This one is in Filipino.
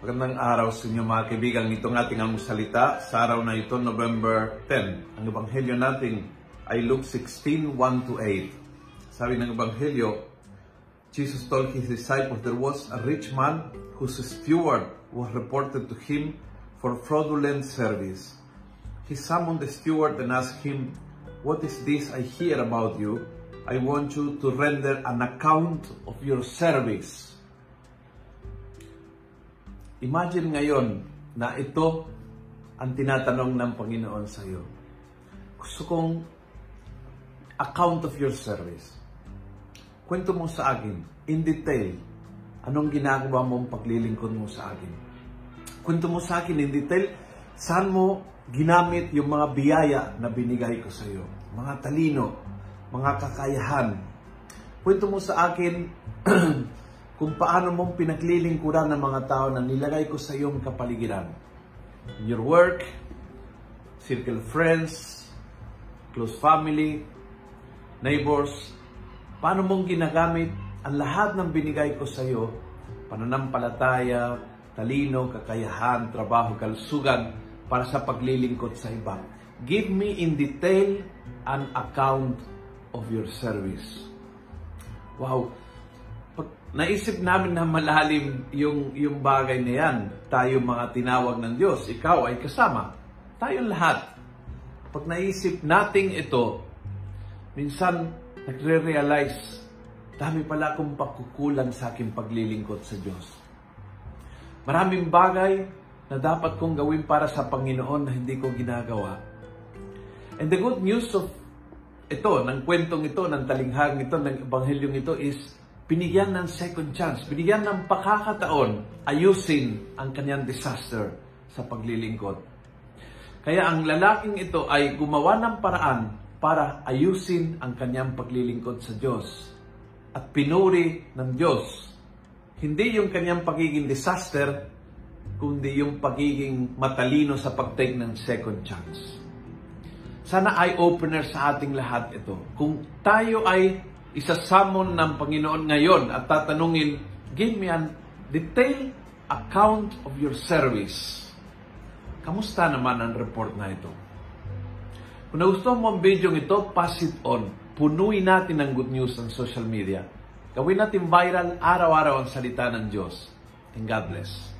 magandang araw sa inyo mga kaibigan. Itong ating salita sa araw na ito, November 10. Ang ebanghelyo natin ay Luke 16, 1 to 8. Sabi ng ebanghelyo, Jesus told his disciples there was a rich man whose steward was reported to him for fraudulent service. He summoned the steward and asked him, What is this I hear about you? I want you to render an account of your service. Imagine ngayon na ito ang tinatanong ng Panginoon sa iyo. Gusto kong account of your service. Kwento mo sa akin, in detail, anong ginagawa mong paglilingkod mo sa akin. Kwento mo sa akin in detail, saan mo ginamit yung mga biyaya na binigay ko sa iyo. Mga talino, mga kakayahan. Kwento mo sa akin kung paano mong pinaglilingkuran ng mga tao na nilagay ko sa iyong kapaligiran. In your work, circle friends, close family, neighbors, paano mong ginagamit ang lahat ng binigay ko sa iyo, pananampalataya, talino, kakayahan, trabaho, kalsugan, para sa paglilingkod sa iba. Give me in detail an account of your service. Wow! Naisip namin na malalim yung, yung bagay na yan. Tayo mga tinawag ng Diyos, ikaw ay kasama. Tayong lahat. Pag naisip nating ito, minsan nagre-realize, dami pala akong pagkukulang sa aking paglilingkod sa Diyos. Maraming bagay na dapat kong gawin para sa Panginoon na hindi ko ginagawa. And the good news of ito, ng kwentong ito, ng talinghang ito, ng ebanghelyong ito is binigyan ng second chance, binigyan ng pakakataon ayusin ang kanyang disaster sa paglilingkod. Kaya ang lalaking ito ay gumawa ng paraan para ayusin ang kanyang paglilingkod sa Diyos. At pinuri ng Diyos. Hindi yung kanyang pagiging disaster, kundi yung pagiging matalino sa pagtake ng second chance. Sana eye-opener sa ating lahat ito. Kung tayo ay isasamon ng Panginoon ngayon at tatanungin, give me an detailed account of your service. Kamusta naman ang report na ito? Kung nagustuhan mo ang video ito, pass it on. Punuin natin ng good news ng social media. Gawin natin viral araw-araw ang salita ng Diyos. And God bless.